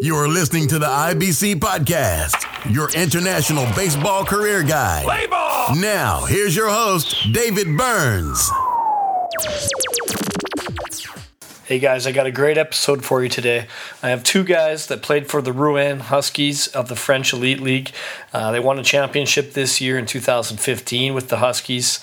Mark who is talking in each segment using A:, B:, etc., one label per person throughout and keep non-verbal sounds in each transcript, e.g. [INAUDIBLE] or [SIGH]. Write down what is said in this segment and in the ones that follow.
A: You're listening to the IBC Podcast, your international baseball career guide.
B: Play ball!
A: Now, here's your host, David Burns.
C: Hey guys, I got a great episode for you today. I have two guys that played for the Rouen Huskies of the French Elite League. Uh, they won a championship this year in 2015 with the Huskies.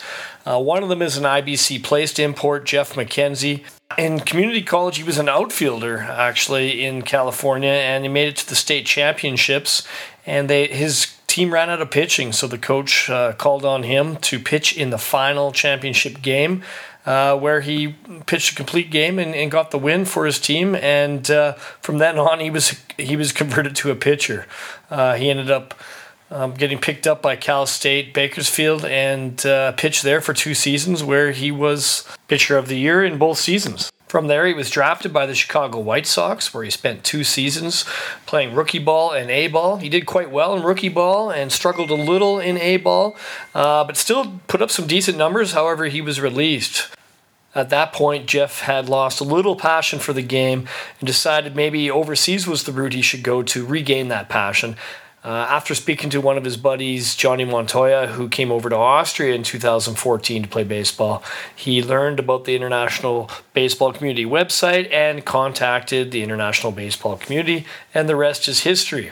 C: Uh, one of them is an IBC placed import, Jeff McKenzie. In community college, he was an outfielder actually in California, and he made it to the state championships. And they his team ran out of pitching, so the coach uh, called on him to pitch in the final championship game uh, where he pitched a complete game and, and, got the win for his team. And uh, from then on, he was he was converted to a pitcher. Uh, he ended up um, getting picked up by Cal State Bakersfield and uh, pitched there for two seasons, where he was pitcher of the year in both seasons. From there, he was drafted by the Chicago White Sox, where he spent two seasons playing rookie ball and A ball. He did quite well in rookie ball and struggled a little in A ball, uh, but still put up some decent numbers. However, he was released. At that point, Jeff had lost a little passion for the game and decided maybe overseas was the route he should go to regain that passion. Uh, after speaking to one of his buddies, Johnny Montoya, who came over to Austria in 2014 to play baseball, he learned about the International Baseball Community website and contacted the International Baseball Community, and the rest is history.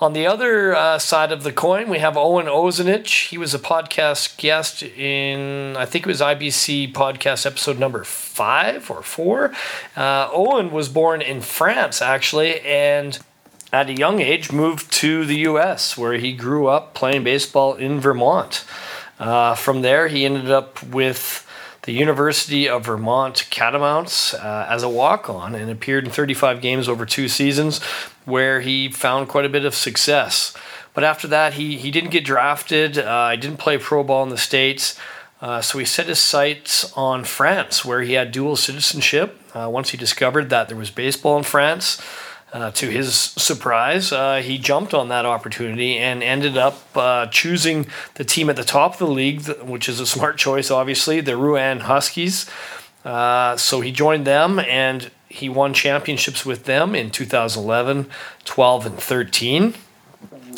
C: On the other uh, side of the coin, we have Owen Ozanich. He was a podcast guest in, I think it was IBC podcast episode number five or four. Uh, Owen was born in France, actually, and at a young age moved to the U.S., where he grew up playing baseball in Vermont. Uh, from there, he ended up with the University of Vermont Catamounts uh, as a walk on and appeared in 35 games over two seasons, where he found quite a bit of success. But after that, he, he didn't get drafted. Uh, he didn't play pro ball in the States. Uh, so he set his sights on France, where he had dual citizenship. Uh, once he discovered that there was baseball in France, uh, to his surprise, uh, he jumped on that opportunity and ended up uh, choosing the team at the top of the league, which is a smart choice, obviously, the Rouen Huskies. Uh, so he joined them and he won championships with them in 2011, 12, and 13.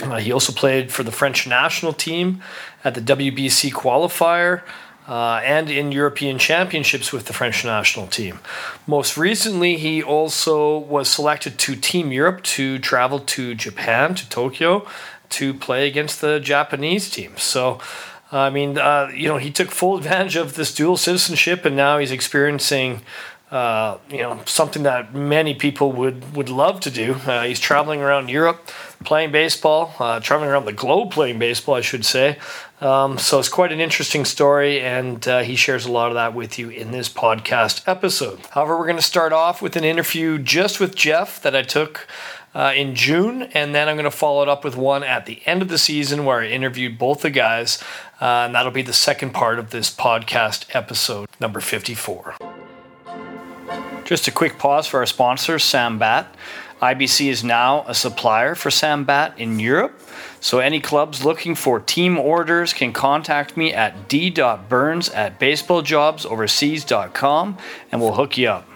C: Uh, he also played for the French national team at the WBC qualifier uh, and in European championships with the French national team. Most recently, he also was selected to Team Europe to travel to Japan, to Tokyo, to play against the Japanese team. So, I mean, uh, you know, he took full advantage of this dual citizenship, and now he's experiencing. Uh, you know something that many people would, would love to do. Uh, he's traveling around Europe, playing baseball, uh, traveling around the globe playing baseball, I should say, um, so it's quite an interesting story, and uh, he shares a lot of that with you in this podcast episode. However, we're going to start off with an interview just with Jeff that I took uh, in June, and then I'm going to follow it up with one at the end of the season where I interviewed both the guys, uh, and that'll be the second part of this podcast episode, number 54. Just a quick pause for our sponsor, Sambat. IBC is now a supplier for Sambat in Europe. So any clubs looking for team orders can contact me at d.burns at baseballjobsoverseas.com and we'll hook you up.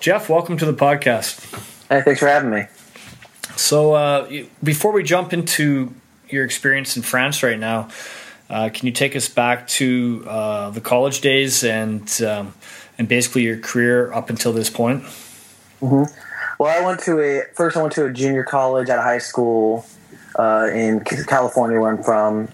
C: Jeff, welcome to the podcast.
D: Hey, thanks for having me.
C: So uh, before we jump into your experience in France right now, uh, can you take us back to uh, the college days and um, and basically your career up until this point?
D: Mm-hmm. Well, I went to a first. I went to a junior college at a high school uh, in California, where I'm from,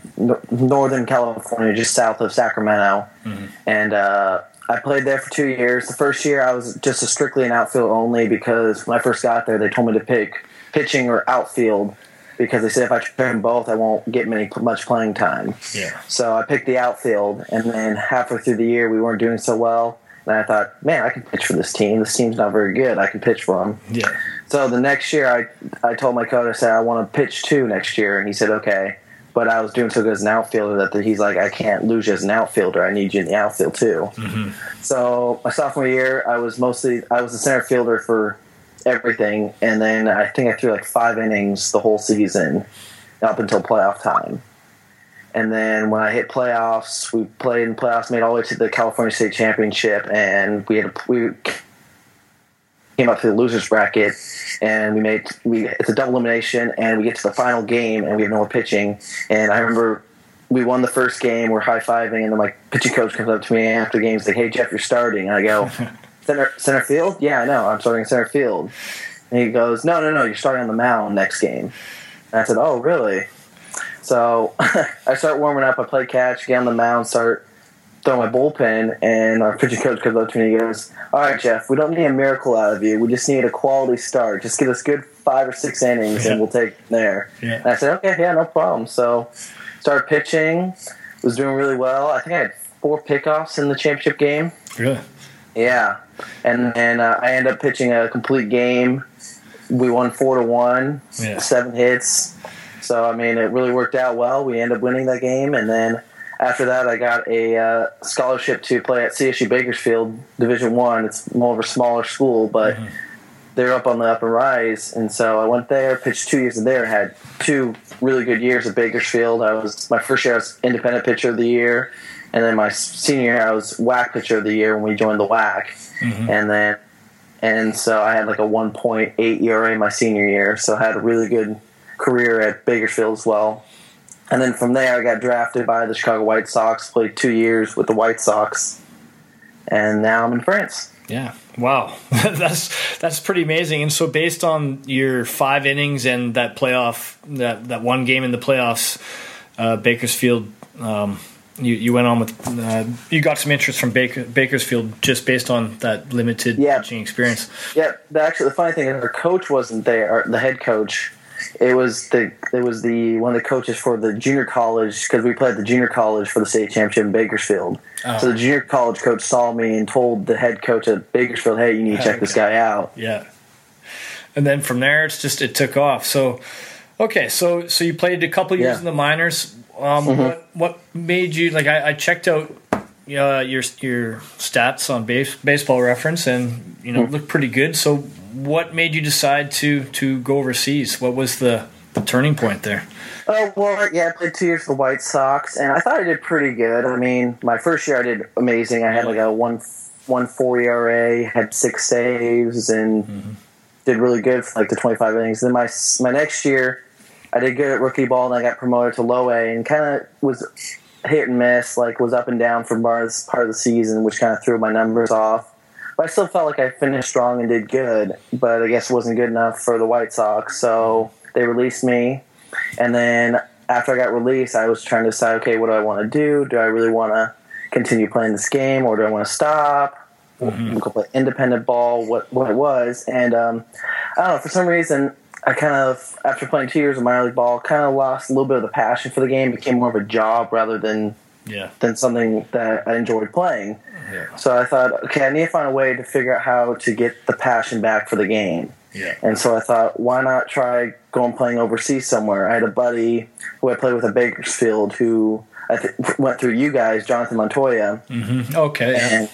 D: Northern California, just south of Sacramento, mm-hmm. and uh, I played there for two years. The first year, I was just a strictly an outfield only because when I first got there, they told me to pick pitching or outfield because they said if I try them both, I won't get many much playing time.
C: Yeah.
D: So I picked the outfield, and then halfway through the year, we weren't doing so well. And I thought, man, I can pitch for this team. This team's not very good. I can pitch for them.
C: Yeah.
D: So the next year, I I told my coach, I said, I want to pitch two next year, and he said, okay. But I was doing so good as an outfielder that he's like, I can't lose you as an outfielder. I need you in the outfield too. Mm-hmm. So my sophomore year, I was mostly I was the center fielder for everything, and then I think I threw like five innings the whole season up until playoff time. And then when I hit playoffs, we played in playoffs, made all the way to the California State Championship, and we had a, we came up to the losers bracket, and we made we it's a double elimination, and we get to the final game, and we have no more pitching. And I remember we won the first game, we're high fiving, and then my pitching coach comes up to me after the game, he's like, "Hey Jeff, you're starting," and I go, [LAUGHS] "Center center field? Yeah, I know, I'm starting center field." And he goes, "No, no, no, you're starting on the mound next game." And I said, "Oh, really?" So [LAUGHS] I start warming up. I play catch, get on the mound, start throwing my bullpen, and our pitching coach comes up to me and he goes, "All right, Jeff, we don't need a miracle out of you. We just need a quality start. Just give us good five or six innings,
C: Yeah.
D: and we'll take there."
C: Yeah.
D: And I said, "Okay, yeah, no problem." So started pitching, was doing really well. I think I had four pickoffs in the championship game.
C: Really?
D: Yeah, and then uh, I end up pitching a complete game. We won four to one,
C: Yeah.
D: seven hits. So I mean, it really worked out well. We ended up winning that game, and then after that, I got a uh, scholarship to play at CSU Bakersfield Division One. It's more of a smaller school, but they're up on the up and rise, and so I went there, pitched two years there, had two really good years at Bakersfield. I was my first year I was independent pitcher of the year, and then my senior year I was WAC pitcher of the year when we joined the WAC, and then and so I had like a 1.8 ERA my senior year, so I had a really good career at Bakersfield as well. And then from there, I got drafted by the Chicago White Sox, played two years with the White Sox, and now I'm in France.
C: Yeah. Wow. [LAUGHS] that's that's pretty amazing. And so based on your five innings and that playoff that that one game in the playoffs, uh, Bakersfield um, you, you went on with uh, you got some interest from Baker, Bakersfield just based on that limited
D: Yeah.
C: pitching experience.
D: Yeah, the, actually, the funny thing is, our coach wasn't there. The head coach, it was the it was the one of the coaches for the junior college because we played the junior college for the state championship in Bakersfield.
C: Oh.
D: So the junior college coach saw me and told the head coach at Bakersfield, "Hey, you need to check this guy out."
C: Yeah. And then from there, it's just it took off. So, okay, so so you played a couple years
D: Yeah.
C: in the minors. Um, What what made you like? I, I checked out uh, your your stats on base, baseball reference, and you know looked pretty good. So, what made you decide to to go overseas? What was the, the turning point there?
D: Oh well, yeah, I played two years for the White Sox, and I thought I did pretty good. I mean, my first year I did amazing. I had like a one one four ERA, had six saves, and mm-hmm. did really good for like the twenty five innings. Then my my next year, I did good at rookie ball, and I got promoted to low A, and kind of was hit and miss, like was up and down for part of the season, which kind of threw my numbers off. But I still felt like I finished strong and did good, but I guess it wasn't good enough for the White Sox, so they released me. And then after I got released, I was trying to decide, okay, what do I want to do? Do I really want to continue playing this game, or do I want to stop? We could play independent ball. What what it was, and um, I don't know. For some reason, I kind of after playing two years of minor league ball, kind of lost a little bit of the passion for the game. Became more of a job rather than
C: Yeah.
D: than something that I enjoyed playing.
C: Yeah.
D: So I thought, okay, I need to find a way to figure out how to get the passion back for the game.
C: Yeah.
D: And so I thought, why not try going playing overseas somewhere? I had a buddy who I played with at Bakersfield who I th- went through you guys, Jonathan Montoya,
C: Okay.
D: And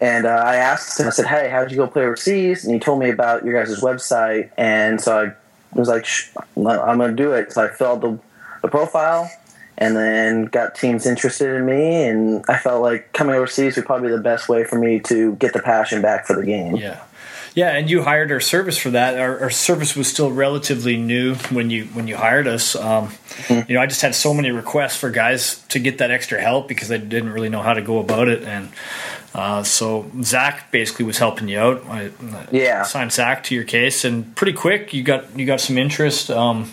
D: and uh, I asked him. I said, "Hey, how did you go play overseas?" And he told me about your guys' website, and so I was like, "I'm going to do it." So I filled the, the profile, and then got teams interested in me, and I felt like coming overseas would probably be the best way for me to get the passion back for the game.
C: Yeah. Yeah, and you hired our service for that. Our, our service was still relatively new when you when you hired us. Um, You know, I just had so many requests for guys to get that extra help because I didn't really know how to go about it, and uh, so Zach basically was helping you out. I, I
D: Yeah.
C: signed Zach to your case, and pretty quick you got you got some interest. Um,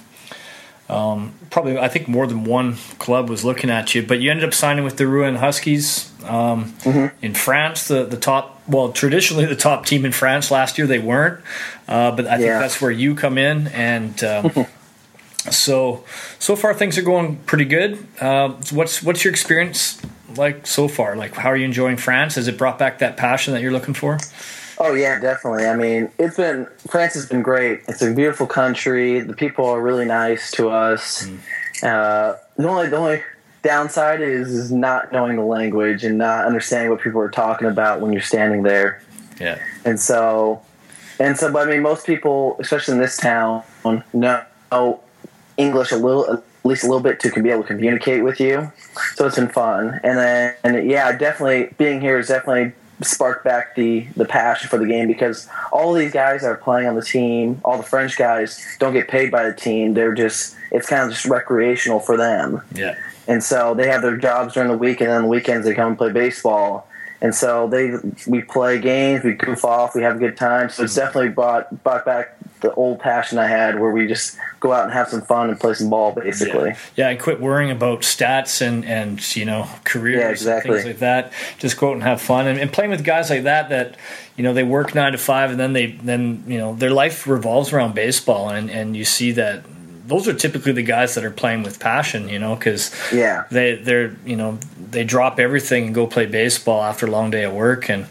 C: um, probably, I think more than one club was looking at you, but you ended up signing with the Rouen Huskies um, in France, the the top. Well, traditionally the top team in France. Last year they weren't, uh, but I think
D: Yeah.
C: that's where you come in, and um, [LAUGHS] so so far things are going pretty good. Uh, what's what's your experience like so far? Like, how are you enjoying France? Has it brought back that passion that you're looking for?
D: Oh yeah, definitely. I mean, it's been France has been great. It's a beautiful country. The people are really nice to us. Uh, the only the only downside is, is not knowing the language and not understanding what people are talking about when you're standing there.
C: Yeah,
D: And so, and so, but I mean, most people, especially in this town, know English a little, at least a little bit, to can be able to communicate with you. So it's been fun. And then, and yeah, definitely being here has definitely sparked back the the passion for the game because all these guys that are playing on the team, all the French guys, don't get paid by the team. They're just it's kind of just recreational for them.
C: Yeah.
D: And so they have their jobs during the week, and then on the weekends they come and play baseball. And so they we play games, we goof off, we have a good time. So it's hmm. definitely brought brought back the old passion I had, where we just go out and have some fun and play some ball, basically.
C: Yeah, yeah and quit worrying about stats and and you know careers
D: Yeah, exactly.
C: and things like that. Just go out and have fun and, and playing with guys like that that you know they work nine to five and then they then you know their life revolves around baseball and and you see that those are typically the guys that are playing with passion, you know, because
D: Yeah.
C: they they're you know they drop everything and go play baseball after a long day at work, and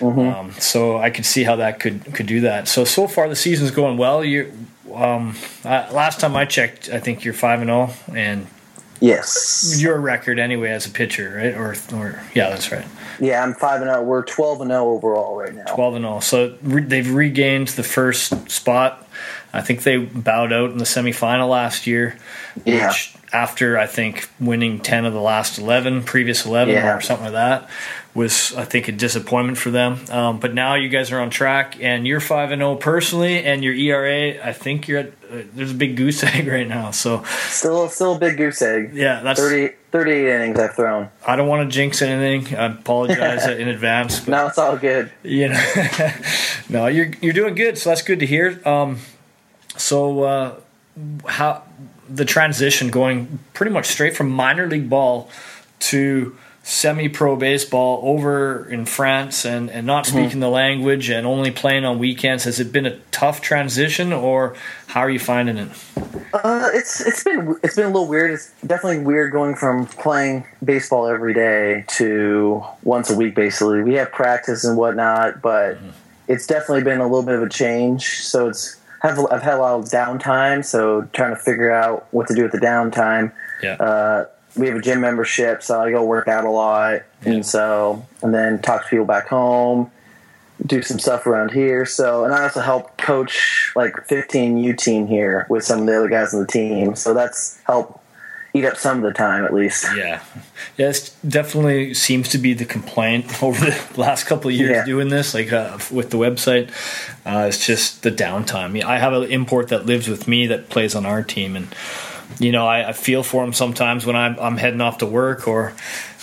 C: um, so I could see how that could could do that. So so far the season's going well. You um, last time I checked, I think you're five and zero, and
D: Yes.
C: your record anyway as a pitcher, right? Or or yeah, that's right,
D: Yeah, I'm five and zero. We're twelve and zero overall right now.
C: twelve and zero. So re- they've regained the first spot. I think they bowed out in the semifinal last year.
D: Yeah.
C: Which after I think winning ten of the last eleven, previous eleven
D: Yeah.
C: or something like that, was I think a disappointment for them. Um, but now you guys are on track, and you're five and zero personally, and your ERA, I think you're at. Uh, there's a big goose [LAUGHS] egg right now. So
D: Still, still a big goose egg.
C: yeah, that's.
D: 30, 38 innings I've thrown.
C: I don't want to jinx anything. I apologize [LAUGHS] in advance. But
D: Now it's all good.
C: you know [LAUGHS] no you're you're doing good so that's good to hear um so uh how the transition going pretty much straight from minor league ball to semi-pro baseball over in France and, and not speaking the language and only playing on weekends has it been a tough transition or how are you finding it
D: Uh, it's it's been it's been a little weird. It's definitely weird going from playing baseball every day to once a week. Basically, we have practice and whatnot, but it's definitely been a little bit of a change. So it's have I've had a lot of downtime. So trying to figure out what to do with the downtime.
C: yeah
D: Uh, we have a gym membership, so I go work out a lot, and so and then talk to people back home, do some stuff around here. So and I also help coach like 15 U team here with some of the other guys on the team. So that's help eat up some of the time at least.
C: Yeah, yeah, it definitely seems to be the complaint [LAUGHS] over the last couple of years
D: Yeah.
C: doing this. Like uh, with the website, uh, it's just the downtime. I have an import that lives with me that plays on our team, and you know, I, I feel for him sometimes when I'm, I'm heading off to work, or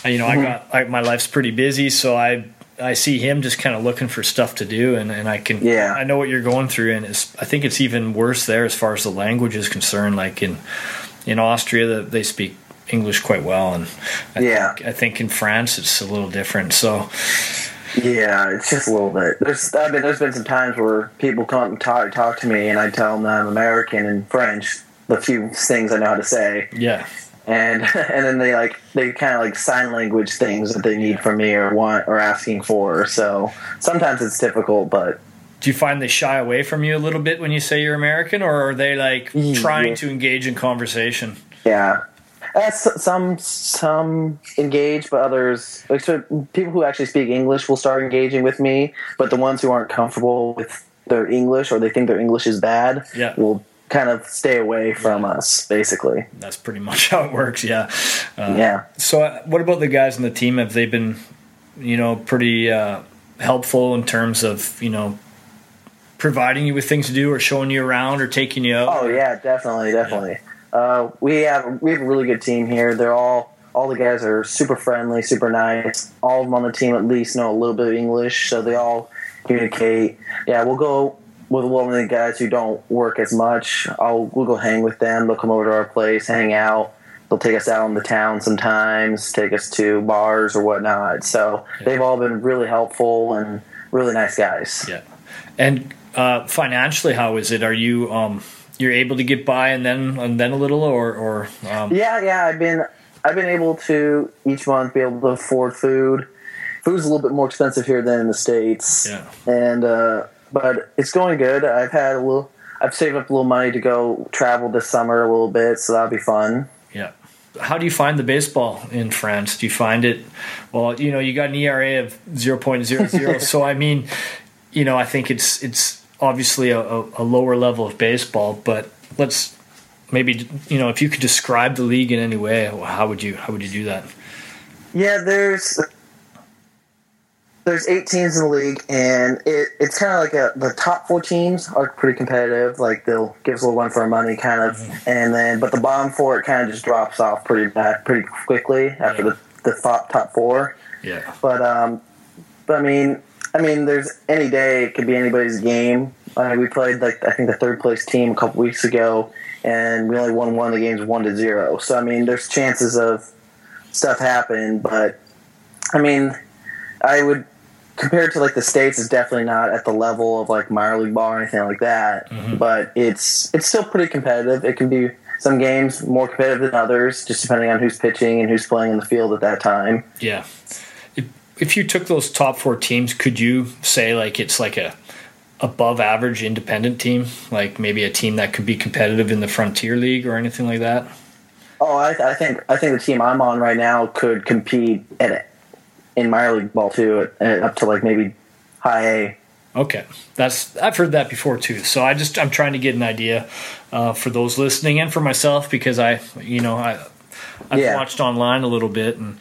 C: you know,
D: Mm-hmm.
C: I got I, my life's pretty busy, so I. I see him just kind of looking for stuff to do, and, and I can
D: Yeah.
C: I know what you're going through, and it's, I think it's even worse there as far as the language is concerned. Like in in Austria, they speak English quite well, and I
D: Yeah.
C: think, I think in France it's a little different. So
D: Yeah, it's just a little bit. There's I mean, there's been some times where people come and talk talk to me, and I tell them that I'm American and French. The few things I know how to say,
C: yeah,
D: and [LAUGHS] and then they like they kind of like sign language things that they need from me or want or asking for. So sometimes it's difficult, but
C: do you find they shy away from you a little bit when you say you're American, or are they like trying
D: Yeah.
C: to engage in conversation?
D: yeah. Uh, some some engage, but others like so people who actually speak English will start engaging with me. But the ones who aren't comfortable with their English or they think their English is bad,
C: Yeah.
D: will kind of stay away from us. Basically,
C: That's pretty much [LAUGHS] how it works. Yeah. Uh,
D: yeah.
C: So, uh, what about the guys in the team? Have they been, you know, pretty uh, helpful in terms of you know providing you with things to do, or showing you around, or taking you out?
D: Oh yeah, definitely, definitely. Uh, we have we have a really good team here. They're all all the guys are super friendly, super nice. All of them on the team at least know a little bit of English, so they all communicate. Yeah, we'll go with one of the guys who don't work as much. I'll we'll go hang with them. They'll come over to our place, hang out. They'll take us out in the town sometimes, take us to bars or whatnot. So they've all been really helpful and really nice guys.
C: Yeah. And uh, financially, how is it? Are you um, you're able to get by and then and then a little, or or um,
D: Yeah, yeah. I've been I've been able to each month be able to afford food. Food's a little bit more expensive here than in the states.
C: Yeah.
D: And uh, but it's going good. I've had a little. I've saved up a little money to go travel this summer a little bit, so that'll be fun.
C: yeah. How do you find the baseball in France? Do you find it? Well, you know, you got an ERA of zero point zero zero. [LAUGHS] so I mean, you know, I think it's it's obviously a, a, lower level of baseball, but let's maybe you know if you could describe the league in any way, how would you how would you do that?
D: Yeah, there's there's eight teams in the league, and it, it's kind of like a, the top four teams are pretty competitive. Like they'll give us a little run for our money, kind of, mm-hmm. and then but the bottom four it kind of just drops off pretty bad, pretty quickly after yeah. the the top top four.
C: Yeah.
D: But um, but I mean, I mean, there's any day it could be anybody's game. Mean, we played like I think the third place team a couple weeks ago, and we only won one of the games one to zero. So I mean, there's chances of stuff happening, but I mean, I would compared to like the states is definitely not at the level of like minor league ball or anything like that. Mm-hmm. But it's it's still pretty competitive. It can be some games more competitive than others, just depending on who's pitching and who's playing in the field at that time.
C: Yeah. If, you took those top four teams, could you say like it's like a above average independent team, like maybe a team that could be competitive in the Frontier League or anything like that?
D: Oh, I, I think I think the team I'm on right now could compete at in minor league ball too, up to like maybe high A.
C: Okay, that's I've heard that before too. So I just I'm trying to get an idea uh, for those listening and for myself because I you know I I've yeah. watched online a little bit and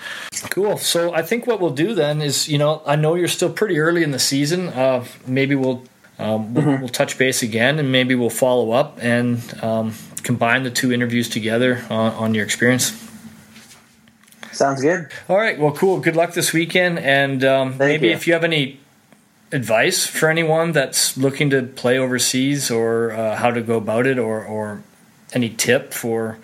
C: cool. So I think what we'll do then is you know I know you're still pretty early in the season. Uh, maybe we'll um, we'll, mm-hmm. we'll, touch base again and maybe we'll follow up and um, combine the two interviews together on, on your experience.
D: Sounds good.
C: All right. Well, cool. Good luck this weekend. And um, maybe
D: you.
C: if you have any advice for anyone that's looking to play overseas or uh, how to go about it or, or any tip for.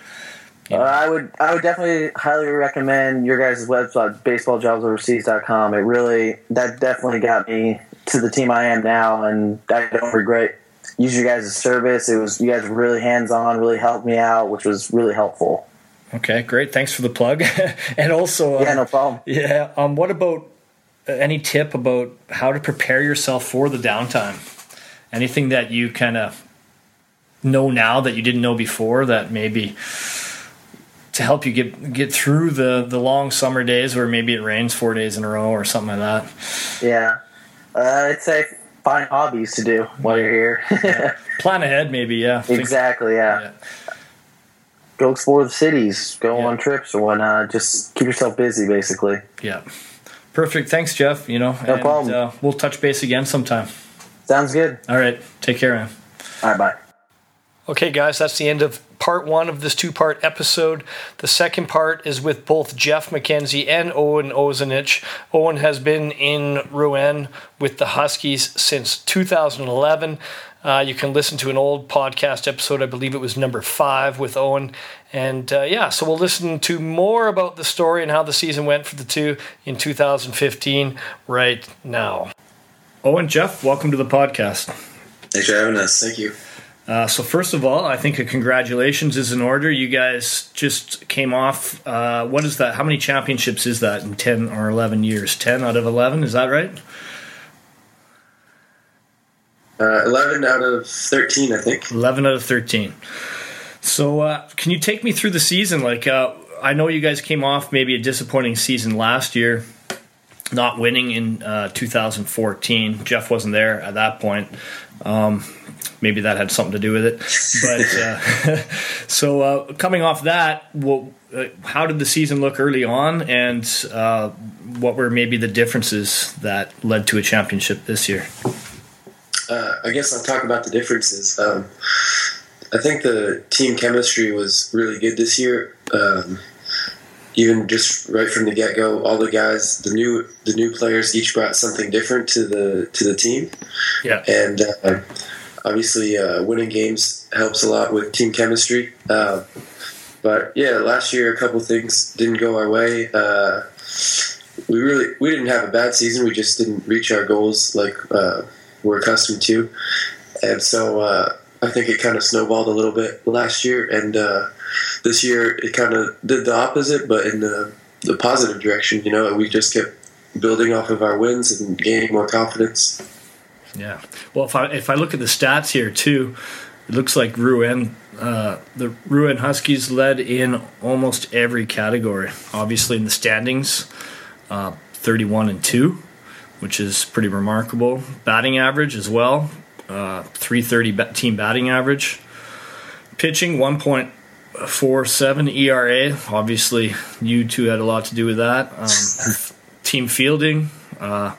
D: You know. uh, I would I would definitely highly recommend your guys' website, baseballjobsoverseas.com. It really that definitely got me to the team I am now, and I don't regret using your guys' service. It was you guys were really hands on, really helped me out, which was really helpful.
C: Okay, great. Thanks for the plug. [LAUGHS] and also,
D: yeah, no problem.
C: Yeah. Um, what about uh, any tip about how to prepare yourself for the downtime? Anything that you kind of know now that you didn't know before that maybe to help you get get through the the long summer days where maybe it rains four days in a row or something like that.
D: Yeah, uh, I'd say find hobbies to do while you're here.
C: yeah. [LAUGHS] Plan ahead, maybe. Yeah.
D: Exactly. yeah. yeah go explore the cities, go yeah. on trips or whatnot. Just keep yourself busy, basically.
C: Yeah. Perfect. Thanks, Jeff. You know,
D: no
C: and,
D: problem.
C: Uh, we'll touch base again sometime.
D: Sounds good.
C: All right. Take care, man.
D: All right. Bye.
C: Okay, guys, that's the end of part one of this two part episode. The second part is with both Jeff McKenzie and Owen Ozanich. Owen has been in Rouen with the Huskies since 2011. Uh, you can listen to an old podcast episode, I believe it was number five with Owen. And uh, yeah, so we'll listen to more about the story and how the season went for the two in 2015 right now. Owen, Jeff, welcome to the podcast.
B: Thanks for having us. Thank you.
C: Uh, so first of all, I think a congratulations is in order. You guys just came off. Uh, what is that? How many championships is that in ten or eleven years? Ten out of eleven, is that right?
B: Uh, 11 out of 13, I think.
C: 11 out of 13. So, uh, can you take me through the season? Like, uh, I know you guys came off maybe a disappointing season last year, not winning in uh, 2014. Jeff wasn't there at that point. Um, maybe that had something to do with it. But [LAUGHS] uh, [LAUGHS] so, uh, coming off that, well, how did the season look early on, and uh what were maybe the differences that led to a championship this year?
B: uh, I guess I'll talk about the differences. Um, I think the team chemistry was really good this year. Um, even just right from the get go, all the guys, the new the new players, each brought something different to the to the team.
C: Yeah,
B: and uh, obviously, uh, winning games helps a lot with team chemistry. Uh, but yeah, last year a couple things didn't go our way. Uh, we really we didn't have a bad season. We just didn't reach our goals like uh, we're accustomed to. And so uh, I think it kind of snowballed a little bit last year, and uh, this year it kind of did the opposite, but in the, the positive direction. You know, we just kept building off of our wins and gaining more confidence.
C: Yeah. Well, if I if I look at the stats here too, it looks like Rouen, uh, the Rouen Huskies led in almost every category. Obviously, in the standings, uh, thirty-one and two which is pretty remarkable. Batting average as well, uh, 330 team batting average. Pitching 1.47 ERA. Obviously, you two had a lot to do with that. Um, [LAUGHS] team fielding, uh,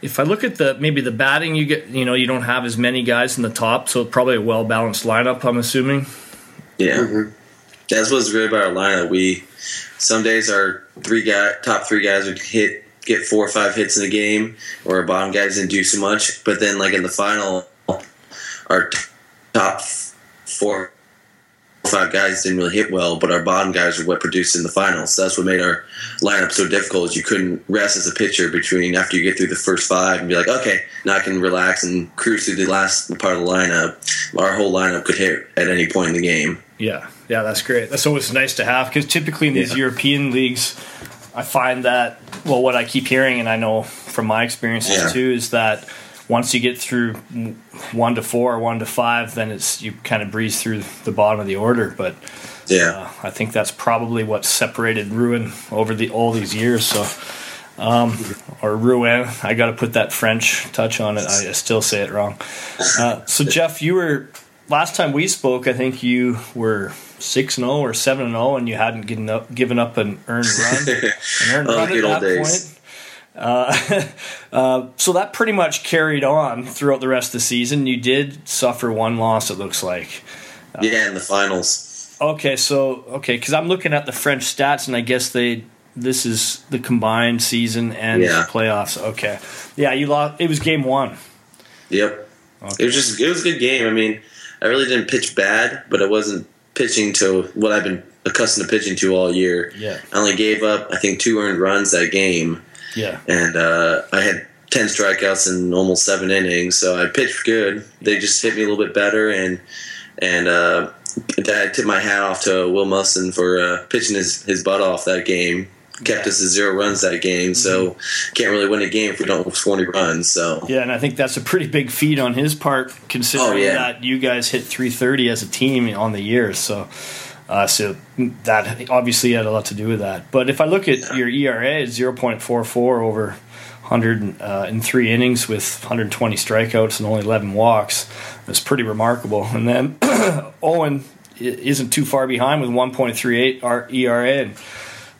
C: if I look at the maybe the batting, you get you know you don't have as many guys in the top, so probably a well balanced lineup. I'm assuming.
E: Yeah, mm-hmm. that's what's great about our lineup. We some days our three guy top three guys would hit get four or five hits in a game, or our bottom guys didn't do so much. But then like in the final, our top four five guys didn't really hit well, but our bottom guys were what produced in the finals. So that's what made our lineup so difficult. Is you couldn't rest as a pitcher between after you get through the first five and be like, okay, now I can relax and cruise through the last part of the lineup. Our whole lineup could hit at any point in the game.
C: Yeah, yeah, that's great. That's always nice to have because typically in these yeah. European leagues, I find that well, what I keep hearing, and I know from my experiences yeah. too, is that once you get through one to four or one to five, then it's you kind of breeze through the bottom of the order. But
E: yeah, uh,
C: I think that's probably what separated Ruin over the all these years. So. Um, or Rouen. I got to put that French touch on it. I still say it wrong. Uh, so Jeff, you were last time we spoke. I think you were six and zero oh or seven and zero, oh, and you hadn't given up given up an earned run. [LAUGHS] An
E: earned oh, run at that days. point.
C: Uh, [LAUGHS] uh, so that pretty much carried on throughout the rest of the season. You did suffer one loss, it looks like.
E: Uh, yeah, in the finals.
C: Okay, so okay, because I'm looking at the French stats, and I guess they this is the combined season and yeah. playoffs. Okay, yeah, you lost. It was game one.
E: Yep. Okay. It was just it was a good game. I mean, I really didn't pitch bad, but it wasn't pitching to what I've been accustomed to pitching to all year.
C: Yeah.
E: I only gave up I think two earned runs that game.
C: Yeah.
E: And uh, I had 10 strikeouts in almost seven innings, so I pitched good. They just hit me a little bit better, and and uh, I tipped my hat off to Will Musson for uh, pitching his, his butt off that game. Kept us at zero runs that game, so mm-hmm. can't really win a game if we don't score any runs. So
C: yeah, and I think that's a pretty big feat on his part, considering oh, yeah. that you guys hit 330 as a team on the year. So uh, so that obviously had a lot to do with that. But if I look at your ERA, it's 0.44 over 103 uh, innings with 120 strikeouts and only 11 walks. That's pretty remarkable. And then [CLEARS THROAT] Owen isn't too far behind with 1.38 ERA and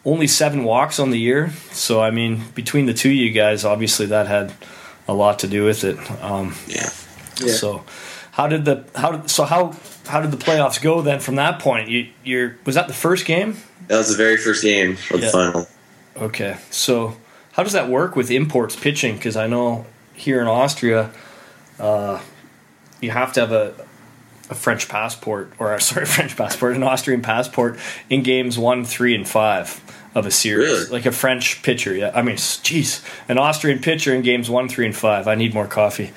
C: only seven walks on the year. So I mean, between the two of you guys, obviously that had a lot to do with it. Um,
E: yeah.
C: yeah. So how did the how so how how did the playoffs go then from that point? You you're was that the first game?
E: That was the very first game of yeah. the final.
C: Okay, so how does that work with imports pitching? Because I know here in Austria, uh, you have to have a a French passport or [LAUGHS] sorry French passport, an Austrian passport in games one, three, and five of a series.
E: Really?
C: Like a French pitcher. Yeah, I mean, jeez, an Austrian pitcher in games one, three, and five. I need more coffee.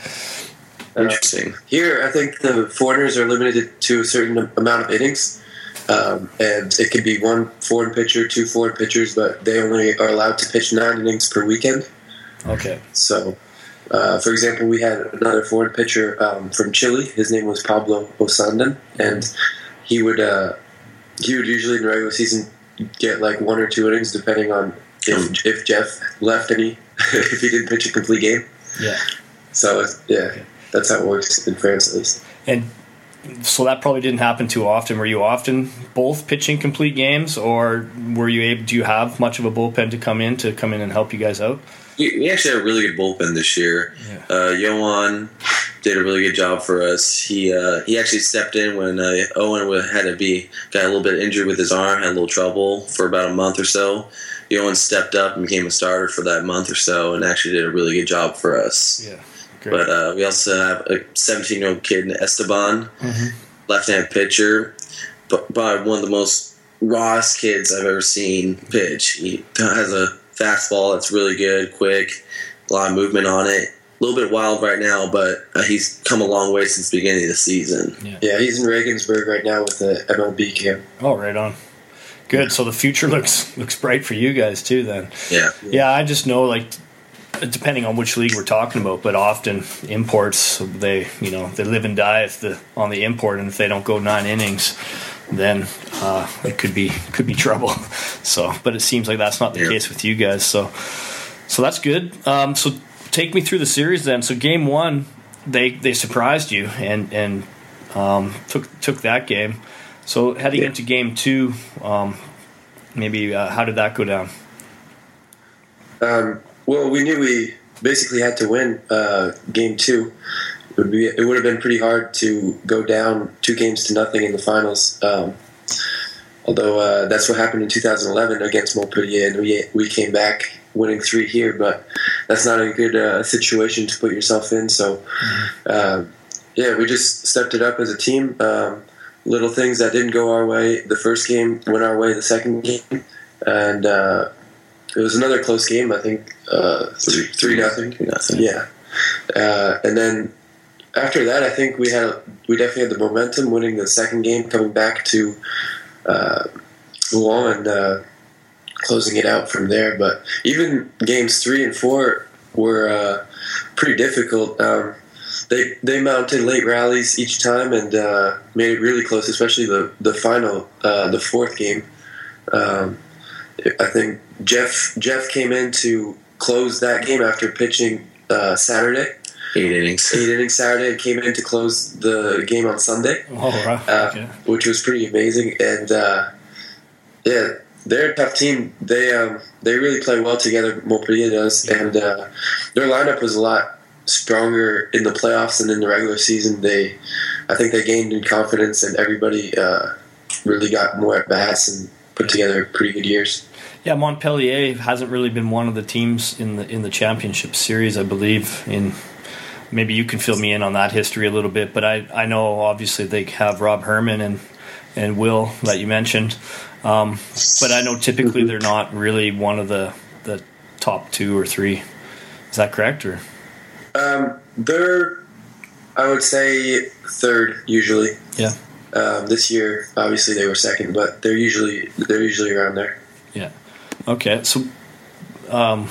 E: Interesting.
B: Here, I think the foreigners are limited to a certain amount of innings. Um, and it can be one foreign pitcher, two foreign pitchers, but they only are allowed to pitch nine innings per weekend.
C: Okay.
B: So, uh, for example, we had another foreign pitcher um, from Chile. His name was Pablo Osandan, and he would uh, he would usually in the regular season get like one or two innings, depending on if if Jeff left any [LAUGHS] if he didn't pitch a complete game.
C: Yeah.
B: So yeah, that's how it works in France, at least.
C: And so that probably didn't happen too often. Were you often both pitching complete games, or were you able? Do you have much of a bullpen to come in to come in and help you guys out?
E: We, actually had a really good bullpen this year. Yeah. Uh, Johan did a really good job for us. He uh, he actually stepped in when uh, Owen had to be got a little bit injured with his arm, had a little trouble for about a month or so. Johan stepped up and became a starter for that month or so, and actually did a really good job for us.
C: Yeah.
E: Great. But uh, we also have a 17 year old kid, Esteban, mm-hmm. left hand pitcher, but probably one of the most rawest kids I've ever seen pitch. He has a fastball that's really good, quick, a lot of movement on it. A little bit wild right now, but uh, he's come a long way since the beginning of the season.
B: Yeah. yeah, he's in Regensburg right now with the MLB camp.
C: Oh, right on. Good. So the future [LAUGHS] looks looks bright for you guys too. Then.
E: Yeah.
C: Yeah, I just know like depending on which league we're talking about, but often imports they you know they live and die if the on the import, and if they don't go nine innings, then uh, it could be could be trouble. [LAUGHS] So, but it seems like that's not the yeah. case with you guys. So, so that's good. Um, so take me through the series then. So game one, they they surprised you and and um, took took that game. So heading yeah. into game two, um, maybe uh, how did that go down?
B: Um, well, we knew we basically had to win uh, game two. It would be it would have been pretty hard to go down two games to nothing in the finals. Um, although uh, that's what happened in 2011 against Montpellier, and we we came back winning three here, but that's not a good uh, situation to put yourself in. So, uh, yeah, we just stepped it up as a team. Um, little things that didn't go our way the first game went our way the second game, and uh, it was another close game. I think uh, three three nothing.
E: Nothing.
B: Yeah, uh, and then after that, I think we had we definitely had the momentum, winning the second game, coming back to uh, and uh, closing it out from there. But even games three and four were uh, pretty difficult. Um, they they mounted late rallies each time and uh, made it really close, especially the the final, uh, the fourth game. Um, I think Jeff Jeff came in to close that game after pitching uh, Saturday,
E: Eight innings.
B: eight innings Saturday, and came in to close the game on Sunday
C: Oh, right.
B: uh,
C: okay.
B: which was pretty amazing. And uh, yeah, they're a tough team. They um, they really play well together. Montpellier does, and uh, their lineup was a lot stronger in the playoffs than in the regular season. They, I think, they gained in confidence, and everybody uh, really got more at bats and put together pretty good years.
C: Yeah, Montpellier hasn't really been one of the teams in the in the championship series, I believe. In maybe you can fill me in on that history a little bit, but I, I know obviously they have Rob Herman and and Will that you mentioned, um, but I know typically they're not really one of the the top two or three. Is that correct or?
B: Um, they're, I would say, third usually.
C: Yeah.
B: Um, this year, obviously, they were second, but they're usually they're usually around there.
C: Yeah. Okay. So, um,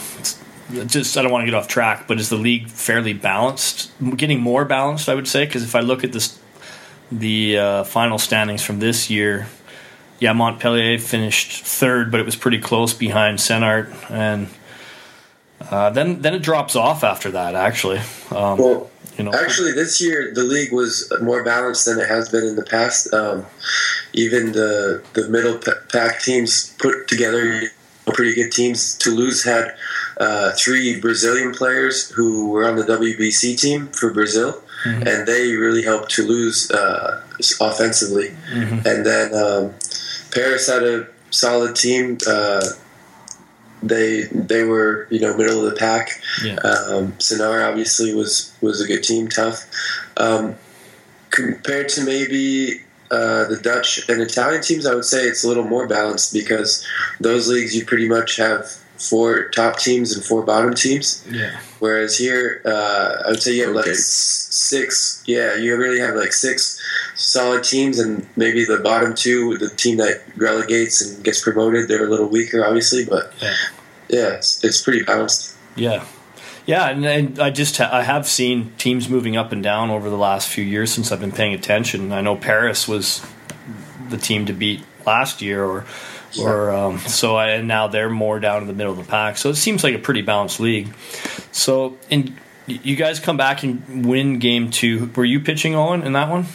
C: just I don't want to get off track, but is the league fairly balanced? Getting more balanced, I would say, because if I look at this, the uh, final standings from this year, yeah, Montpellier finished third, but it was pretty close behind Senart, and uh, then then it drops off after that. Actually, um,
B: Well,
C: you know,
B: Actually, this year the league was more balanced than it has been in the past. Um, even the the middle pack teams put together pretty good teams. Toulouse had uh, three Brazilian players who were on the WBC team for Brazil, and they really helped Toulouse uh, offensively. And then um, Paris had a solid team. Uh, they they were you know middle of the pack.
C: Yeah.
B: Um, Senart obviously was was a good team, tough. Um, compared to maybe uh, the Dutch and Italian teams, I would say it's a little more balanced because those leagues you pretty much have four top teams and four bottom teams.
C: yeah,
B: Whereas here, uh, I would say you have like
E: Okay.
B: s- six. Yeah, you really have like six solid teams, and maybe the bottom two, the team that relegates and gets promoted, they're a little weaker, obviously. But
C: Yeah.
B: yeah, it's, it's pretty balanced.
C: Yeah, yeah, and, and I just ha- I have seen teams moving up and down over the last few years since I've been paying attention. I know Paris was the team to beat last year, or or um, so, I, and now they're more down in the middle of the pack. So it seems like a pretty balanced league. So, and you guys come back and win game two. Were you pitching Owen in that one?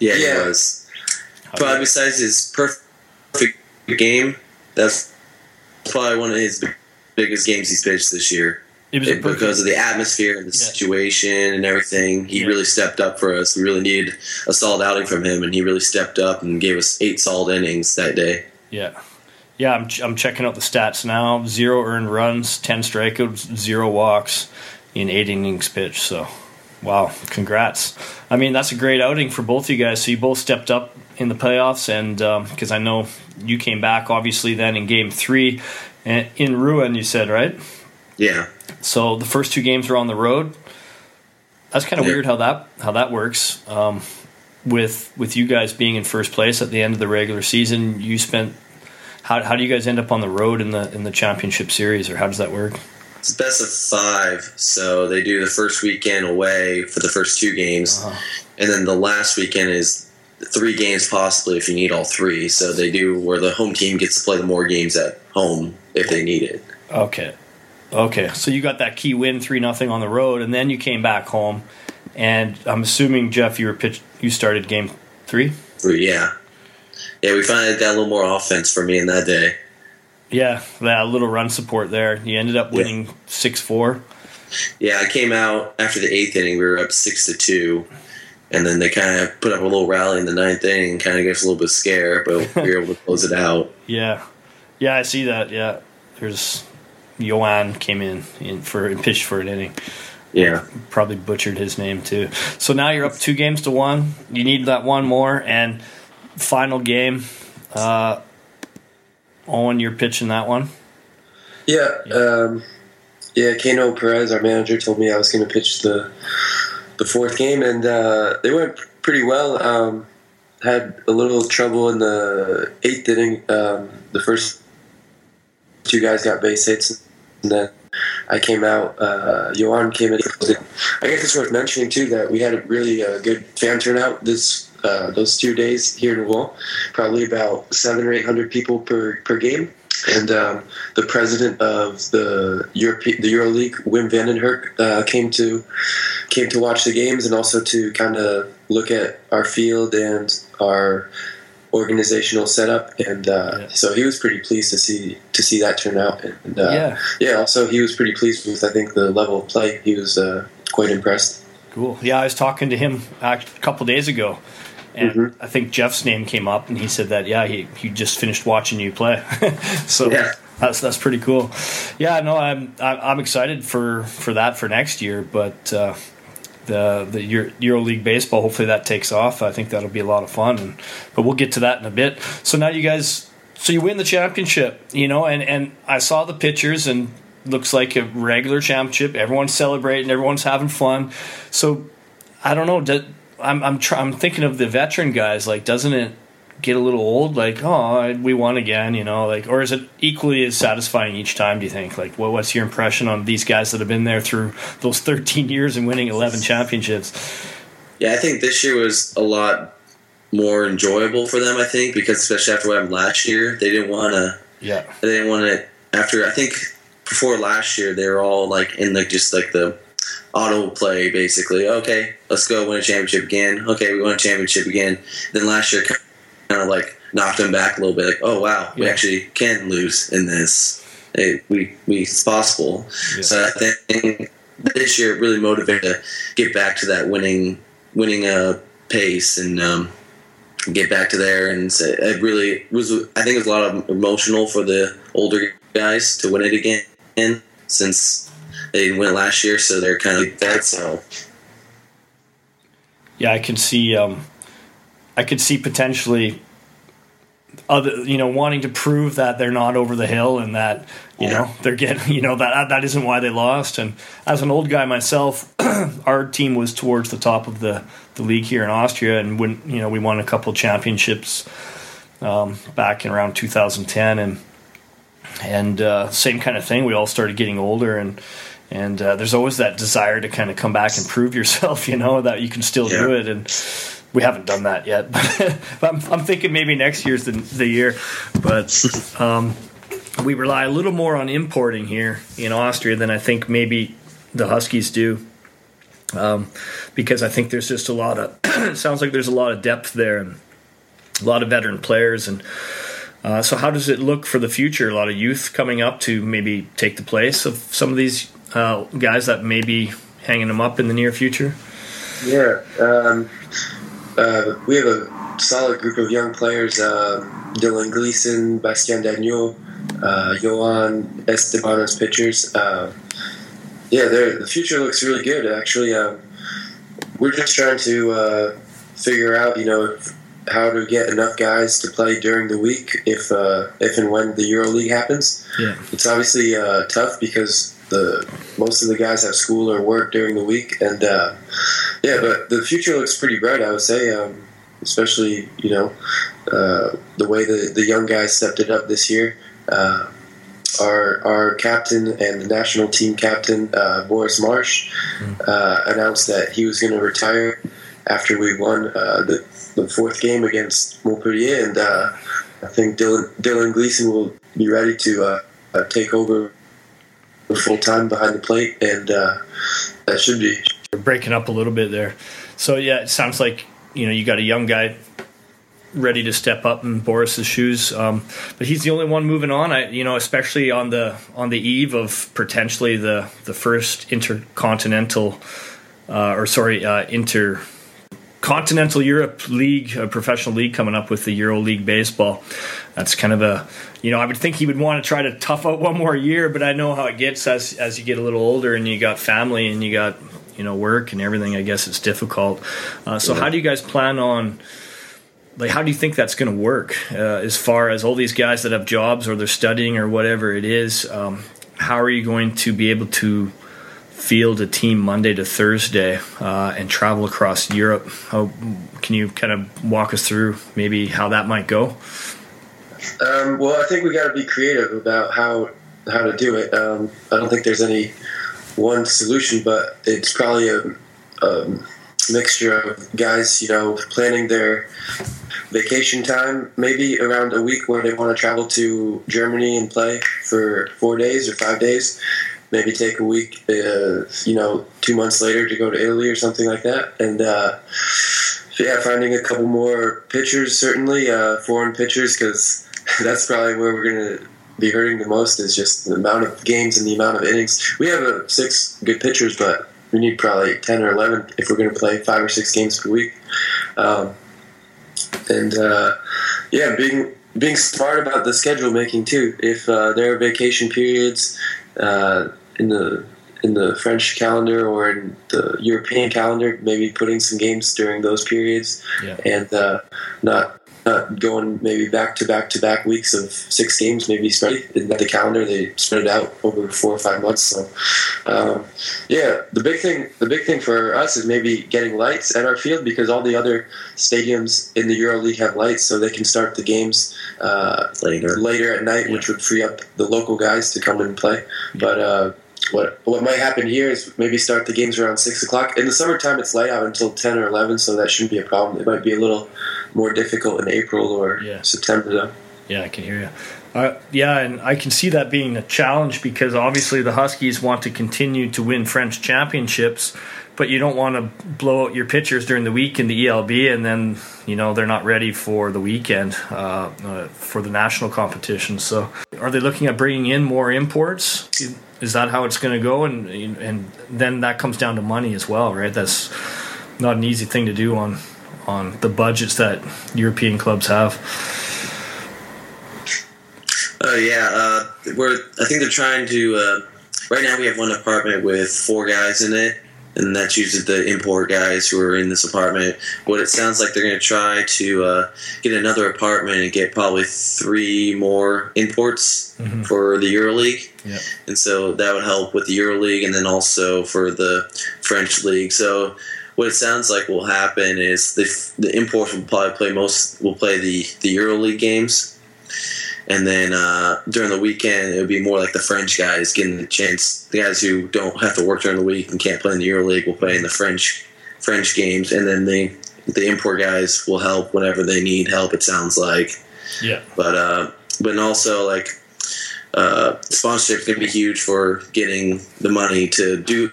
E: Yeah,
B: Yeah.
E: he was. But besides his perfect game, that's probably one of his biggest games he's pitched this year.
C: It was a
E: It- because of the atmosphere and the
C: Yeah.
E: situation and everything. He
C: Yeah.
E: really stepped up for us. We really needed a solid outing from him, and he really stepped up and gave us eight solid innings that day.
C: Yeah. Yeah, I'm, I'm checking out the stats now. Zero earned runs, 10 strikeouts, zero walks in eight innings pitched. So, wow, congrats. I mean, that's a great outing for both of you guys. So, you both stepped up in the playoffs, and because I know you came back, obviously, then in game three and in Ruin, you said, right?
E: Yeah.
C: So, the first two games were on the road. That's kind of
E: Yeah.
C: weird how that how that works. Um, with with you guys being in first place at the end of the regular season, you spent how, how do you guys end up on the road in the in the championship series, or how does that work?
E: It's best of five, so they do the first weekend away for the first two games,
C: Uh-huh.
E: and then the last weekend is three games possibly if you need all three. So they do where the home team gets to play the more games at home if they need it.
C: Okay, okay. So you got that key win, three nothing on the road, and then you came back home. And I'm assuming Jeff, you were pitched. You started game three.
E: Three, yeah, yeah. We finally got a little more offense for me in that day.
C: Yeah, that little run support there. You ended up winning six four.
E: Yeah, I came out after the eighth inning. We were up six to two, and then they kind of put up a little rally in the ninth inning, and kind of gave us a little bit of scare, but [LAUGHS] we were able to close it out.
C: Yeah, yeah, I see that. Yeah, there's Johan came in, in for and pitched for an inning.
E: Yeah,
C: Probably butchered his name too. So now you're up two games to one. You need that one more and final game. Uh, Owen, you're pitching that one.
B: Yeah, um, yeah. Keino Perez, our manager, told me I was going to pitch the the fourth game, and uh, they went pretty well. Um, had a little trouble in the eighth inning. Um, the first two guys got base hits, and then I came out. Uh, came in. I guess it's worth mentioning too that we had a really uh, good fan turnout this uh, those two days here in Rouen. Probably about seven or eight hundred people per per game. And um, the president of the Europe, the EuroLeague, Wim van den Herk, uh, came to came to watch the games and also to kind of look at our field and our organizational setup. And uh,
C: Yeah.
B: so he was pretty pleased to see to see that turn out. And uh,
C: Yeah.
B: yeah. Also, he was pretty pleased with I think the level of play. He was uh, quite impressed.
C: Cool. Yeah, I was talking to him a couple days ago, and
B: Mhm.
C: I think Jeff's name came up, and he said that yeah, he he just finished watching you play. [LAUGHS] so
B: Yeah.
C: that's that's pretty cool. Yeah, no, I'm I'm I'm excited for for that for next year, but. Uh, the the Euro, Euro League baseball. Hopefully that takes off. I think that'll be a lot of fun. And but we'll get to that in a bit. So now you guys, so you win the championship, you know, and and I saw the pictures and looks like a regular championship. Everyone's celebrating. Everyone's having fun. So I don't know. I'm I'm try, I'm thinking of the veteran guys. Like, doesn't it get a little old? Like, oh, we won again, you know? Like, or is it equally as satisfying each time? Do you think? Like, what, what's your impression on these guys that have been there through those 13 years and winning 11 championships?
E: yeah. I think this year was a lot more enjoyable for them. I think because especially after what happened last year, they didn't want to.
C: Yeah,
E: They didn't want to. After I think before last year, they were all like in like just like the auto play basically. Okay, let's go win a championship again. Okay, we won a championship again. Then last year kind of like knocked them back a little bit. Like, oh wow, we actually can lose in this. We we it's possible.
C: Yeah.
E: So I think this year it really motivated to get back to that winning winning uh, pace and. Um, get back to there and say, it really was i think it was a lot of emotional for the older guys to win it again since they it last year so they're kind of that so
C: yeah. I can see. Um, I could see potentially other, you know, wanting to prove that they're not over the hill and that you
E: Yeah.
C: know they're getting, [LAUGHS] you know, that that isn't why they lost. And as an old guy myself, [CLEARS THROAT] our team was towards the top of the the league here in Austria, and when you know we won a couple championships um, back in around 2010, and and uh, same kind of thing. We all started getting older and. And uh, there's always that desire to kind of come back and prove yourself, [LAUGHS] you know, that you can still do it. And we haven't done that yet, [LAUGHS] but I'm, I'm thinking maybe next year's the, the year. But [LAUGHS] um, we rely a little more on importing here in Austria than I think maybe the Huskies do. Um, because I think there's just a lot of, [CLEARS THROAT] it sounds like there's a lot of depth there and a lot of veteran players. And uh, so, how does it look for the future? A lot of youth coming up to maybe take the place of some of these uh, guys that may be hanging them up in the near future.
B: Yeah, um, uh, we have a solid group of young players: uh, Dylan Gleason, Bastien Dagneau, uh, Johan Esteban as pitchers. Uh, yeah, the future looks really good. Actually, um, we're just trying to uh, figure out, you know, how to get enough guys to play during the week if uh, if and when the EuroLeague happens.
C: Yeah.
B: It's obviously uh, tough because the most of the guys have school or work during the week, and uh, yeah, but the future looks pretty bright. I would say, um, especially you know uh, the way the the young guys stepped it up this year. Uh, our our captain and the national team captain uh, Boris Marche uh, announced that he was going to retire after we won uh, the the fourth game against Montpellier, and uh, I think Dylan Dylan Gleason will be ready to take over full time behind the plate, and uh, that should be
C: We're breaking up a little bit there. So yeah, it sounds like you know you got a young guy ready to step up in Boris's shoes. Um, but he's the only one moving on. I, you know, especially on the on the eve of potentially the the first intercontinental, uh, or sorry, uh, inter continental Europe league, a professional league coming up with the Euro League baseball. That's kind of a, you know, I would think he would want to try to tough out one more year, but I know how it gets as as you get a little older and you got family and you got you know work and everything. I guess it's difficult. Uh, so, yeah. how do you guys plan on? like how do you think that's going to work uh, as far as all these guys that have jobs or they're studying or whatever it is um, how are you going to be able to field a team monday to thursday uh, and travel across europe. How can you kind of walk us through maybe how that might go?
B: Um, well i think we got to be creative about how how to do it. Um, i don't think there's any one solution but it's probably a, a mixture of guys you know planning their vacation time, maybe around a week where they want to travel to Germany and play for four days or five days. Maybe take a week, uh, you know, two months later to go to Italy or something like that. And uh, yeah, finding a couple more pitchers, certainly uh, foreign pitchers, because [LAUGHS] that's probably where we're going to be hurting the most is just the amount of games and the amount of innings. We have uh, six good pitchers, but we need probably 10 or 11 if we're going to play five or six games per week. Um, and uh, yeah, being being smart about the schedule making too. If uh, there are vacation periods uh, in the in the French calendar or in the European calendar, maybe putting some games during those periods, yeah. and uh, not not going maybe back to back to back weeks of six games, maybe spread in the calendar. They spread it out over four or five months. So, um, yeah, the big thing, the big thing for us is maybe getting lights at our field because all the other stadiums in the Euro League have lights, so they can start the games uh, later later at night, which would free up the local guys to come and play. But uh, what what might happen here is maybe start the games around six o'clock. In the summertime, it's light out until ten or eleven, so that shouldn't be a problem. It might be a little more difficult in April or yeah. September, though.
C: Yeah, I can hear you. Uh, yeah, and I can see that being a challenge because obviously the Huskies want to continue to win French championships, but you don't want to blow out your pitchers during the week in the ELB and then you know they're not ready for the weekend uh, uh, for the national competition. So, are they looking at bringing in more imports? Is that how it's going to go? And and then that comes down to money as well, right? That's not an easy thing to do on on the budgets that European clubs have.
E: Oh yeah, uh, we're. I think they're trying to. Uh, right now, we have one apartment with four guys in it, and that's usually the import guys who are in this apartment. What it sounds like they're going to try to uh, get another apartment and get probably three more imports mm-hmm. for the EuroLeague, yep. and so that would help with the EuroLeague, and then also for the French league. So what it sounds like will happen is the the imports will probably play most will play the the EuroLeague games, and then uh, during the weekend it would be more like the French guys getting the chance. The guys who don't have to work during the week and can't play in the EuroLeague will play in the French French games, and then the the import guys will help whenever they need help. It sounds like,
C: yeah.
E: But uh, but also like uh, sponsorship can be huge for getting the money to do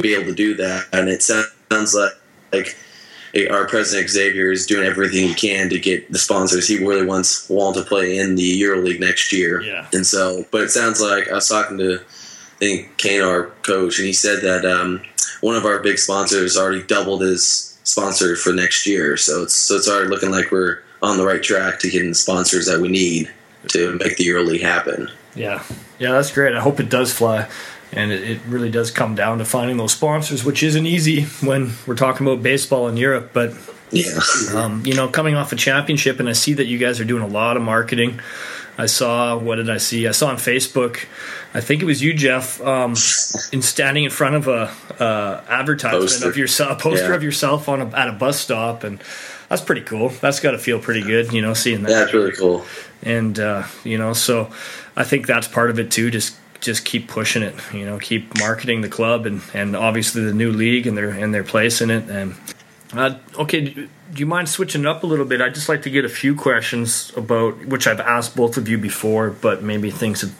E: be able to do that, and it sounds sounds like like our president Xavier is doing everything he can to get the sponsors. He really wants Rouen to play in the EuroLeague next year.
C: Yeah.
E: And so, but it sounds like I was talking to I think Kane, our coach, and he said that um, one of our big sponsors already doubled his sponsor for next year. So it's so it's already looking like we're on the right track to getting the sponsors that we need to make the EuroLeague happen.
C: Yeah, yeah, that's great. I hope it does fly and it, really does come down to finding those sponsors, which isn't easy when we're talking about baseball in Europe. But
E: yeah,
C: um, you know, coming off a championship, and I see that you guys are doing a lot of marketing. I saw what did I see? I saw on Facebook. I think it was you, Jeff, um, in standing in front of a uh, advertisement poster. of yourself, a poster yeah. of yourself on a, at a bus stop, and that's pretty cool. That's got to feel pretty good, you know, seeing that.
E: That's really cool.
C: And uh, you know, so I think that's part of it too. Just just keep pushing it. You know, keep marketing the club and, and obviously the new league and their and their place in it. And uh, okay, do you mind switching it up a little bit? I'd just like to get a few questions about which I've asked both of you before, but maybe things have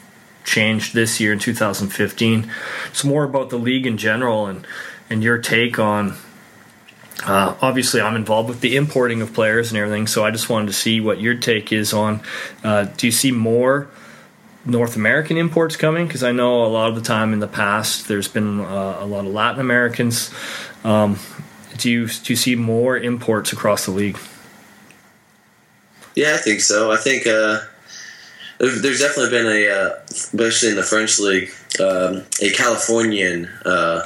C: changed this year in 2015. It's more about the league in general and and your take on Uh, obviously, I'm involved with the importing of players and everything, so I just wanted to see what your take is on. Uh, do you see more North American imports coming? Because I know a lot of the time in the past there's been uh, a lot of Latin Americans. Um, do you do you see more imports across the league?
E: Yeah, I think so. I think uh, there's definitely been a, uh, especially in the French league, um, a Californian uh,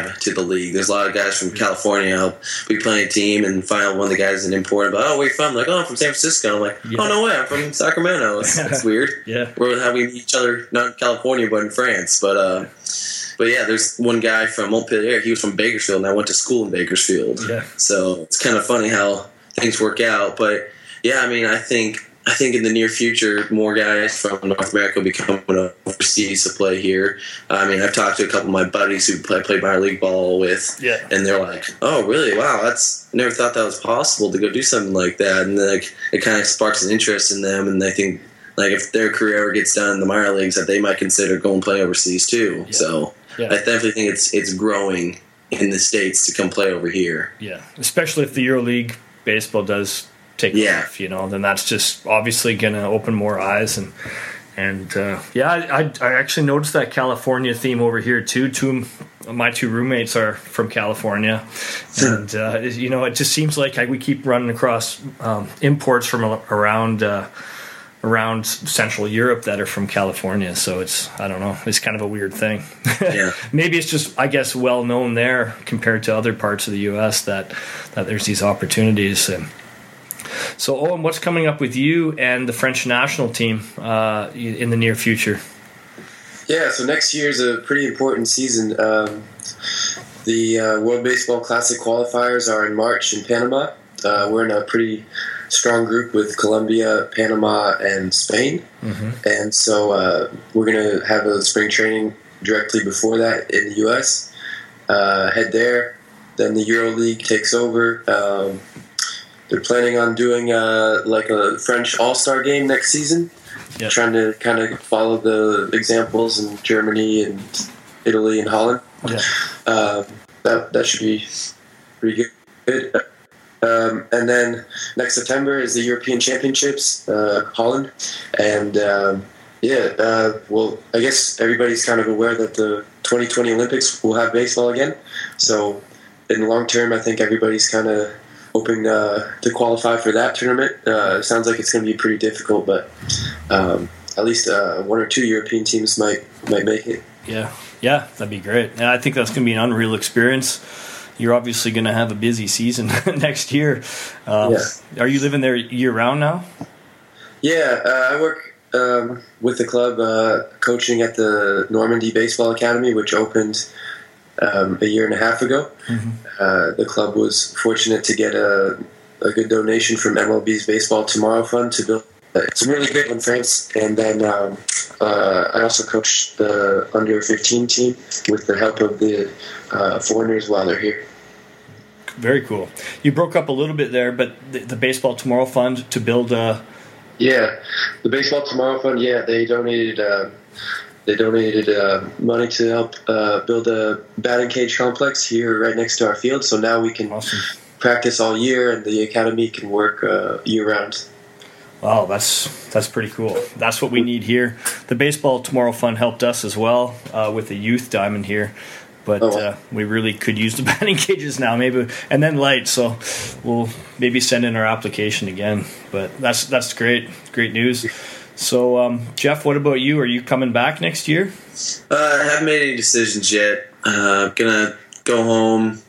E: vibe to the league. There's a lot of guys from California help be playing a team and find one of the guys is an import. But oh, where you from? Like, oh, I'm from San Francisco. I'm like, yeah. oh no way, I'm from Sacramento. It's, [LAUGHS] it's weird.
C: yeah,
E: we're how we meet each other not in California but in France. But uh, but yeah, there's one guy from Montpellier. He was from Bakersfield, and I went to school in Bakersfield.
C: Yeah.
E: So it's kind of funny how things work out. But yeah, I mean, I think I think in the near future, more guys from North America will be coming overseas to play here. I mean, I've talked to a couple of my buddies who play, play minor league ball with,
C: yeah.
E: and they're like, "Oh, really? Wow, that's never thought that was possible to go do something like that." And like, it kind of sparks an interest in them, and I think like if their career ever gets done in the minor leagues, that they might consider going play overseas too. Yeah. So yeah. I definitely think it's it's growing in the states to come play over here.
C: Yeah, especially if the EuroLeague baseball does take yeah. off, you know, then that's just obviously going to open more eyes and and uh, yeah, I, I actually noticed that California theme over here too. Two my two roommates are from California, and uh, you know it just seems like we keep running across um, imports from around uh, around Central Europe that are from California. So it's I don't know, it's kind of a weird thing. [LAUGHS]
E: Yeah.
C: Maybe it's just I guess well known there compared to other parts of the U.S. that that there's these opportunities. And, so, Owen, what's coming up with you and the French national team uh, in the near future?
B: Yeah, so next year is a pretty important season. Um, the uh, World Baseball Classic qualifiers are in March in Panama. Uh, we're in a pretty strong group with Colombia, Panama, and Spain. Mm-hmm. And so uh, we're going to have a spring training directly before that in the U.S. Uh, head there. Then the Euro League takes over. Um, they're planning on doing uh, like a French All Star game next season. Yep. Trying to kind of follow the examples in Germany and Italy and Holland.
C: Yeah.
B: Um, that that should be pretty good. Um, and then next September is the European Championships, uh, Holland, and um, yeah, uh, well, I guess everybody's kind of aware that the 2020 Olympics will have baseball again. So in the long term, I think everybody's kind of hoping uh, to qualify for that tournament. Uh, sounds like it's going to be pretty difficult, but um, at least uh, one or two European teams might might make it.
C: Yeah, yeah, that'd be great. And I think that's going to be an unreal experience. You're obviously going to have a busy season [LAUGHS] next year. Um, yeah. Are you living there year round now?
B: Yeah, uh, I work um, with the club, uh, coaching at the Normandy Baseball Academy, which opened um, a year and a half ago. Mm-hmm. Uh, the club was fortunate to get a, a, good donation from MLB's Baseball Tomorrow Fund to build some really great in France. And then um, uh, I also coached the under 15 team with the help of the uh, foreigners while they're here.
C: Very cool. You broke up a little bit there, but the, the Baseball Tomorrow Fund to build a.
B: Yeah, the Baseball Tomorrow Fund. Yeah, they donated uh, they donated uh, money to help uh, build a batting cage complex here right next to our field. So now we can awesome. practice all year, and the academy can work uh, year round.
C: Wow, that's that's pretty cool. That's what we need here. The Baseball Tomorrow Fund helped us as well uh, with the youth diamond here, but oh. uh, we really could use the [LAUGHS] batting cages now, maybe, and then lights. So we'll maybe send in our application again. But that's that's great, great news. So, um, Jeff, what about you? Are you coming back next year?
E: Uh, I haven't made any decisions yet. Uh, gonna go home,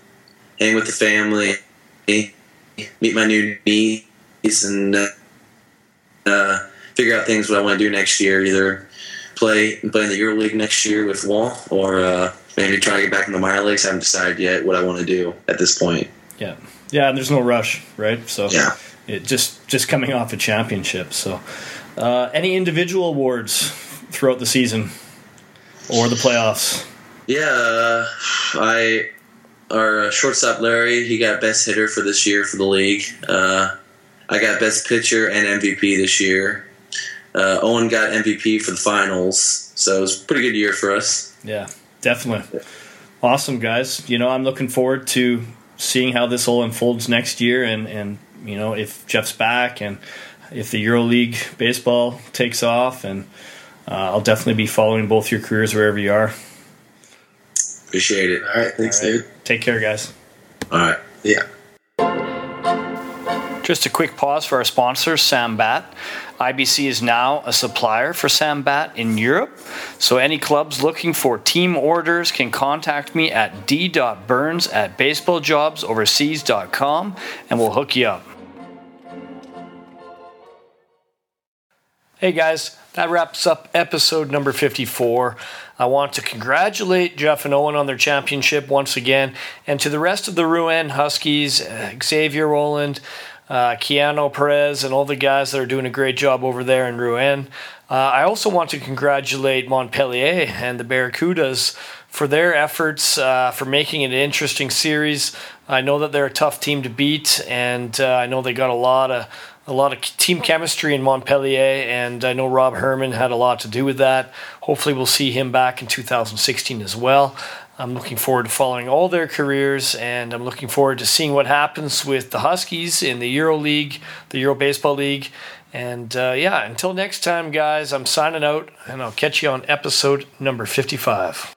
E: hang with the family, meet my new niece, and uh, uh figure out things what I want to do next year. Either play play in the EuroLeague next year with Rouen, or uh, maybe try to get back in the minor leagues. I haven't decided yet what I want to do at this point.
C: Yeah, yeah. And there's no rush, right? So
E: yeah,
C: it just just coming off a championship, so. Uh, any individual awards throughout the season or the playoffs?
E: Yeah, uh, I our shortstop Larry he got best hitter for this year for the league. Uh, I got best pitcher and MVP this year. Uh, Owen got MVP for the finals, so it was a pretty good year for us.
C: Yeah, definitely. Awesome, guys. You know, I'm looking forward to seeing how this all unfolds next year, and and you know if Jeff's back and if the EuroLeague baseball takes off, and uh, I'll definitely be following both your careers wherever you are.
E: Appreciate it.
B: All right, thanks,
C: All right.
B: dude.
C: Take care, guys.
E: All right.
B: Yeah.
C: Just a quick pause for our sponsor, Sambat. IBC is now a supplier for Sambat in Europe. So any clubs looking for team orders can contact me at d.burns at baseballjobsoverseas.com and we'll hook you up. Hey guys, that wraps up episode number 54. I want to congratulate Jeff and Owen on their championship once again, and to the rest of the Rouen Huskies, uh, Xavier Rowland, uh, Keino Perez, and all the guys that are doing a great job over there in Rouen. Uh, I also want to congratulate Montpellier and the Barracudas for their efforts uh, for making it an interesting series. I know that they're a tough team to beat, and uh, I know they got a lot of a lot of team chemistry in Montpellier, and I know Rob Herman had a lot to do with that. Hopefully, we'll see him back in 2016 as well. I'm looking forward to following all their careers, and I'm looking forward to seeing what happens with the Huskies in the Euro League, the Euro Baseball League. And uh, yeah, until next time, guys, I'm signing out, and I'll catch you on episode number 55.